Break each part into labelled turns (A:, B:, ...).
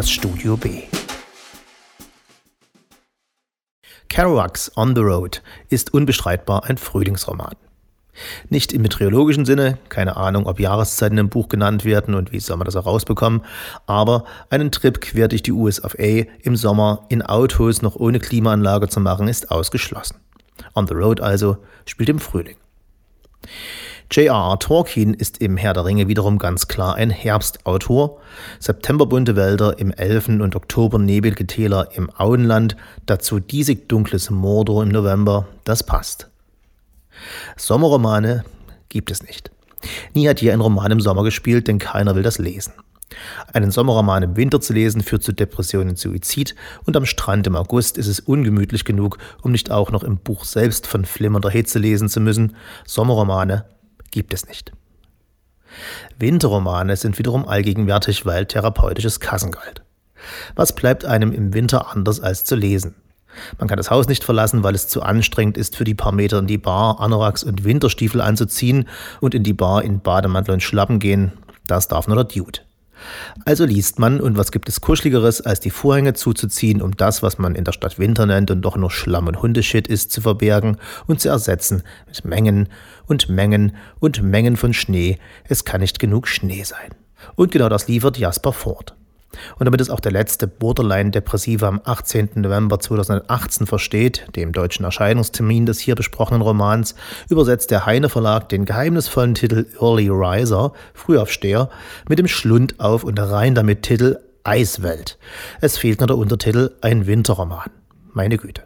A: das Studio B. Kerouacs On the Road ist unbestreitbar ein Frühlingsroman. Nicht im meteorologischen Sinne, keine Ahnung, ob Jahreszeiten im Buch genannt werden und wie soll man das auch rausbekommen, aber einen Trip quer durch die USA im Sommer in Autos noch ohne Klimaanlage zu machen, ist ausgeschlossen. On the Road also spielt im Frühling. J.R.R. Tolkien ist im Herr der Ringe wiederum ganz klar ein Herbstautor. Septemberbunte Wälder im Elfen- und Oktobernebelgetäler im Auenland, dazu diesig dunkles Mordor im November, das passt. Sommerromane gibt es nicht. Nie hat hier ein Roman im Sommer gespielt, denn keiner will das lesen. Einen Sommerroman im Winter zu lesen führt zu Depressionen und Suizid und am Strand im August ist es ungemütlich genug, um nicht auch noch im Buch selbst von flimmernder Hitze lesen zu müssen. Sommerromane gibt es nicht. Winterromane sind wiederum allgegenwärtig, weil therapeutisches Kassengeld. Was bleibt einem im Winter anders als zu lesen? Man kann das Haus nicht verlassen, weil es zu anstrengend ist, für die paar Meter in die Bar Anoraks und Winterstiefel anzuziehen und in die Bar in Bademantel und Schlappen gehen. Das darf nur der Dude. Also liest man, und was gibt es Kuscheligeres, als die Vorhänge zuzuziehen, um das, was man in der Stadt Winter nennt und doch nur Schlamm und Hundeshit ist, zu verbergen und zu ersetzen mit Mengen und Mengen und Mengen von Schnee. Es kann nicht genug Schnee sein. Und genau das liefert Jasper fort. Und damit es auch der letzte Borderline-Depressive am 18. November 2018 versteht, dem deutschen Erscheinungstermin des hier besprochenen Romans, übersetzt der Heine Verlag den geheimnisvollen Titel Early Riser, Frühaufsteher, mit dem Schlund auf und rein damit Titel Eiswelt. Es fehlt nur der Untertitel Ein Winterroman. Meine Güte.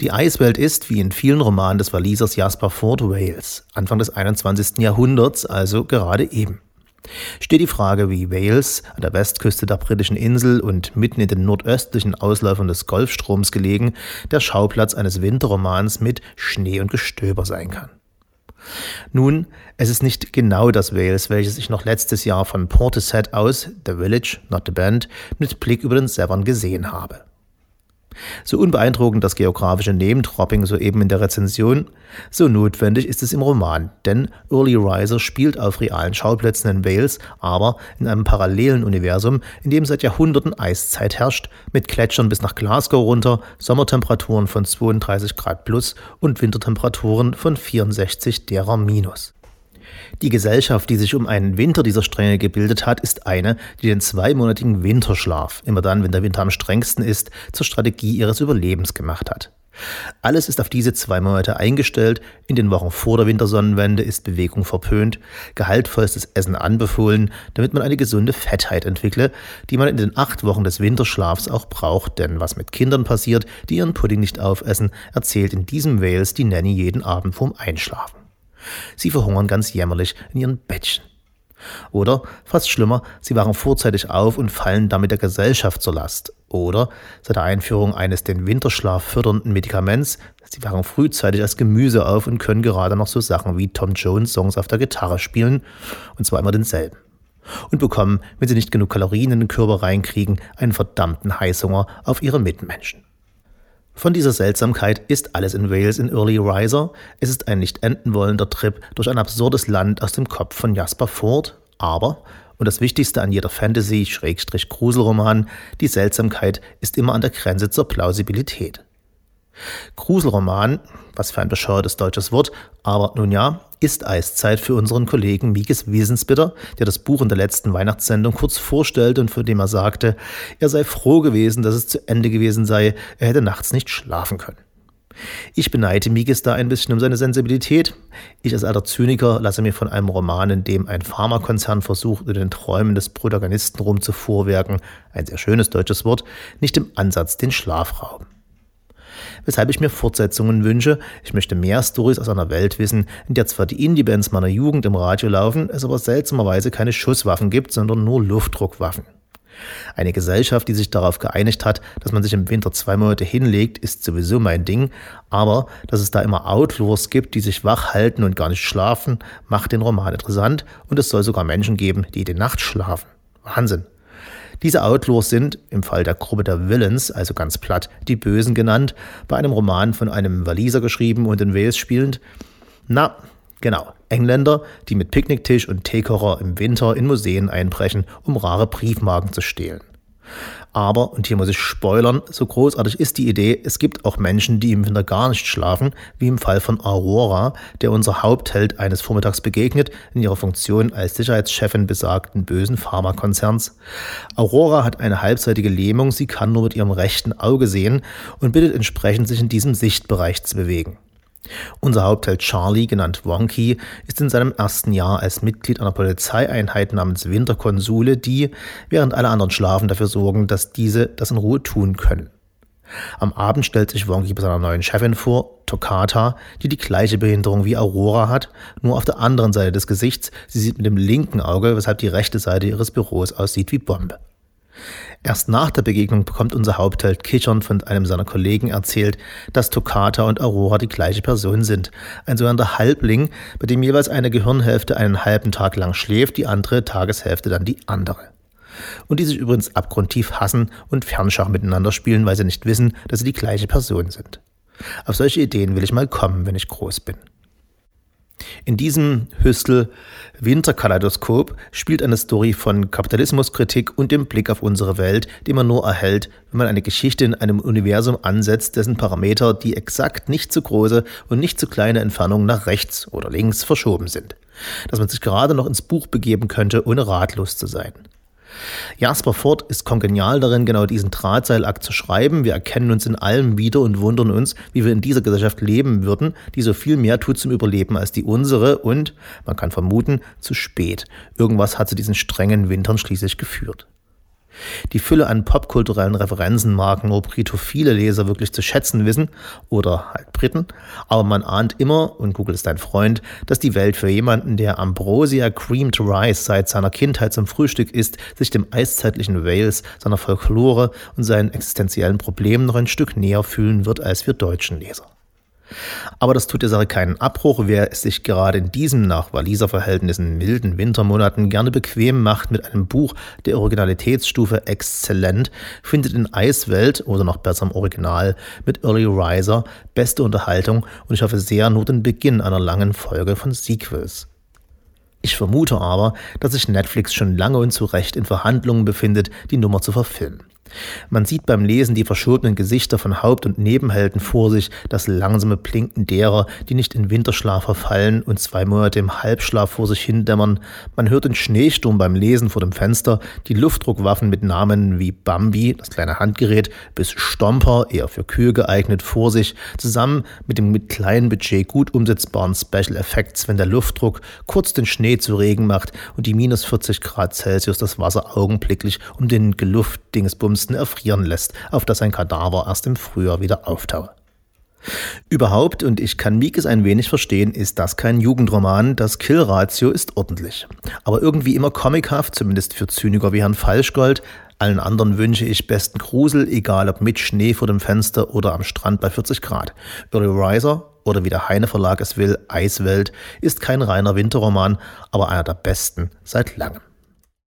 A: Die Eiswelt ist, wie in vielen Romanen des Walisers Jasper Ford Wales, Anfang des 21. Jahrhunderts, also gerade eben steht die Frage, wie Wales, an der Westküste der britischen Insel und mitten in den nordöstlichen Ausläufern des Golfstroms gelegen, der Schauplatz eines Winterromans mit Schnee und Gestöber sein kann. Nun, es ist nicht genau das Wales, welches ich noch letztes Jahr von Portishead aus, The Village, not the Band, mit Blick über den Severn gesehen habe. So unbeeindruckend das geografische Name-Dropping soeben in der Rezension, so notwendig ist es im Roman, denn Early Riser spielt auf realen Schauplätzen in Wales, aber in einem parallelen Universum, in dem seit Jahrhunderten Eiszeit herrscht, mit Gletschern bis nach Glasgow runter, Sommertemperaturen von 32 Grad plus und Wintertemperaturen von 64 derer minus. Die Gesellschaft, die sich um einen Winter dieser Strenge gebildet hat, ist eine, die den zweimonatigen Winterschlaf, immer dann, wenn der Winter am strengsten ist, zur Strategie ihres Überlebens gemacht hat. Alles ist auf diese zwei Monate eingestellt, in den Wochen vor der Wintersonnenwende ist Bewegung verpönt, gehaltvollstes Essen anbefohlen, damit man eine gesunde Fettheit entwickle, die man in den acht Wochen des Winterschlafs auch braucht, denn was mit Kindern passiert, die ihren Pudding nicht aufessen, erzählt in diesem Wales die Nanny jeden Abend vorm Einschlafen. Sie verhungern ganz jämmerlich in ihren Bettchen. Oder, fast schlimmer, sie wachen vorzeitig auf und fallen damit der Gesellschaft zur Last. Oder, seit der Einführung eines den Winterschlaf fördernden Medikaments, sie wachen frühzeitig als Gemüse auf und können gerade noch so Sachen wie Tom Jones Songs auf der Gitarre spielen, und zwar immer denselben. Und bekommen, wenn sie nicht genug Kalorien in den Körper reinkriegen, einen verdammten Heißhunger auf ihre Mitmenschen. Von dieser Seltsamkeit ist alles in Wales in Early Riser. Es ist ein nicht enden wollender Trip durch ein absurdes Land aus dem Kopf von Jasper Ford, aber, und das Wichtigste an jeder Fantasy-Gruselroman, die Seltsamkeit ist immer an der Grenze zur Plausibilität. Gruselroman, was für ein bescheuertes deutsches Wort, aber nun ja, ist Eiszeit für unseren Kollegen Mikes Wiesensbitter, der das Buch in der letzten Weihnachtssendung kurz vorstellte und von dem er sagte, er sei froh gewesen, dass es zu Ende gewesen sei, er hätte nachts nicht schlafen können. Ich beneide Mikes da ein bisschen um seine Sensibilität. Ich als alter Zyniker lasse mir von einem Roman, in dem ein Pharmakonzern versucht, in den Träumen des Protagonisten rumzuvorwerken, ein sehr schönes deutsches Wort, nicht im Ansatz den Schlaf rauben weshalb ich mir Fortsetzungen wünsche. Ich möchte mehr Stories aus einer Welt wissen, in der zwar die Indie-Bands meiner Jugend im Radio laufen, es aber seltsamerweise keine Schusswaffen gibt, sondern nur Luftdruckwaffen. Eine Gesellschaft, die sich darauf geeinigt hat, dass man sich im Winter zwei Monate hinlegt, ist sowieso mein Ding, aber dass es da immer Outlaws gibt, die sich wach halten und gar nicht schlafen, macht den Roman interessant und es soll sogar Menschen geben, die die Nacht schlafen. Wahnsinn. Diese Outlaws sind, im Fall der Gruppe der Villains, also ganz platt, die Bösen genannt, bei einem Roman von einem Waliser geschrieben und in Wales spielend. Na, genau, Engländer, die mit Picknicktisch und Teekocher im Winter in Museen einbrechen, um rare Briefmarken zu stehlen. Aber, und hier muss ich spoilern, so großartig ist die Idee, es gibt auch Menschen, die im Winter gar nicht schlafen, wie im Fall von Aurora, der unser Hauptheld eines Vormittags begegnet, in ihrer Funktion als Sicherheitschefin besagten bösen Pharmakonzerns. Aurora hat eine halbseitige Lähmung, sie kann nur mit ihrem rechten Auge sehen und bittet entsprechend, sich in diesem Sichtbereich zu bewegen. Unser Hauptheld Charlie, genannt Wonky, ist in seinem ersten Jahr als Mitglied einer Polizeieinheit namens Winterkonsule, die, während alle anderen schlafen, dafür sorgen, dass diese das in Ruhe tun können. Am Abend stellt sich Wonky bei seiner neuen Chefin vor, Toccata, die die gleiche Behinderung wie Aurora hat, nur auf der anderen Seite des Gesichts. Sie sieht mit dem linken Auge, weshalb die rechte Seite ihres Büros aussieht wie Bombe. Erst nach der Begegnung bekommt unser Hauptheld kichernd von einem seiner Kollegen erzählt, dass Toccata und Aurora die gleiche Person sind. Ein sogenannter Halbling, bei dem jeweils eine Gehirnhälfte einen halben Tag lang schläft, die andere Tageshälfte dann die andere. Und die sich übrigens abgrundtief hassen und Fernschach miteinander spielen, weil sie nicht wissen, dass sie die gleiche Person sind. Auf solche Ideen will ich mal kommen, wenn ich groß bin. In diesem Hüstel Winterkaleidoskop spielt eine Story von Kapitalismuskritik und dem Blick auf unsere Welt, die man nur erhält, wenn man eine Geschichte in einem Universum ansetzt, dessen Parameter die exakt nicht zu große und nicht zu kleine Entfernung nach rechts oder links verschoben sind. Dass man sich gerade noch ins Buch begeben könnte, ohne ratlos zu sein. Jasper Ford ist kongenial darin, genau diesen Drahtseilakt zu schreiben. Wir erkennen uns in allem wieder und wundern uns, wie wir in dieser Gesellschaft leben würden, die so viel mehr tut zum Überleben als die unsere und, man kann vermuten, zu spät. Irgendwas hat zu diesen strengen Wintern schließlich geführt. Die Fülle an popkulturellen Referenzen mag nur britophile Leser wirklich zu schätzen wissen oder halt Briten, aber man ahnt immer, und Google ist ein Freund, dass die Welt für jemanden, der Ambrosia Creamed Rice seit seiner Kindheit zum Frühstück isst, sich dem eiszeitlichen Wales, seiner Folklore und seinen existenziellen Problemen noch ein Stück näher fühlen wird als wir deutschen Leser. Aber das tut der Sache keinen Abbruch. Wer es sich gerade in diesem nach Waliser Verhältnissen milden Wintermonaten gerne bequem macht mit einem Buch der Originalitätsstufe exzellent, findet in Eiswelt oder noch besser im Original mit Early Riser beste Unterhaltung und ich hoffe sehr nur den Beginn einer langen Folge von Sequels. Ich vermute aber, dass sich Netflix schon lange und zu Recht in Verhandlungen befindet, die Nummer zu verfilmen. Man sieht beim Lesen die verschobenen Gesichter von Haupt- und Nebenhelden vor sich, das langsame Blinken derer, die nicht in Winterschlaf verfallen und zwei Monate im Halbschlaf vor sich hindämmern. Man hört den Schneesturm beim Lesen vor dem Fenster, die Luftdruckwaffen mit Namen wie Bambi, das kleine Handgerät, bis Stomper, eher für Kühe geeignet, vor sich, zusammen mit dem mit kleinem Budget gut umsetzbaren Special Effects, wenn der Luftdruck kurz den Schnee zu Regen macht und die minus 40 Grad Celsius das Wasser augenblicklich um den Geluftdingsbums zugunsten erfrieren lässt, auf dass ein Kadaver erst im Frühjahr wieder auftaue. Überhaupt, und ich kann Mikes ein wenig verstehen, ist das kein Jugendroman, das Killratio ist ordentlich. Aber irgendwie immer comichaft, zumindest für Zyniker wie Herrn Falschgold. Allen anderen wünsche ich besten Grusel, egal ob mit Schnee vor dem Fenster oder am Strand bei 40 Grad. Early Riser oder wie der Heine Verlag es will, Eiswelt, ist kein reiner Winterroman, aber einer der besten seit langem.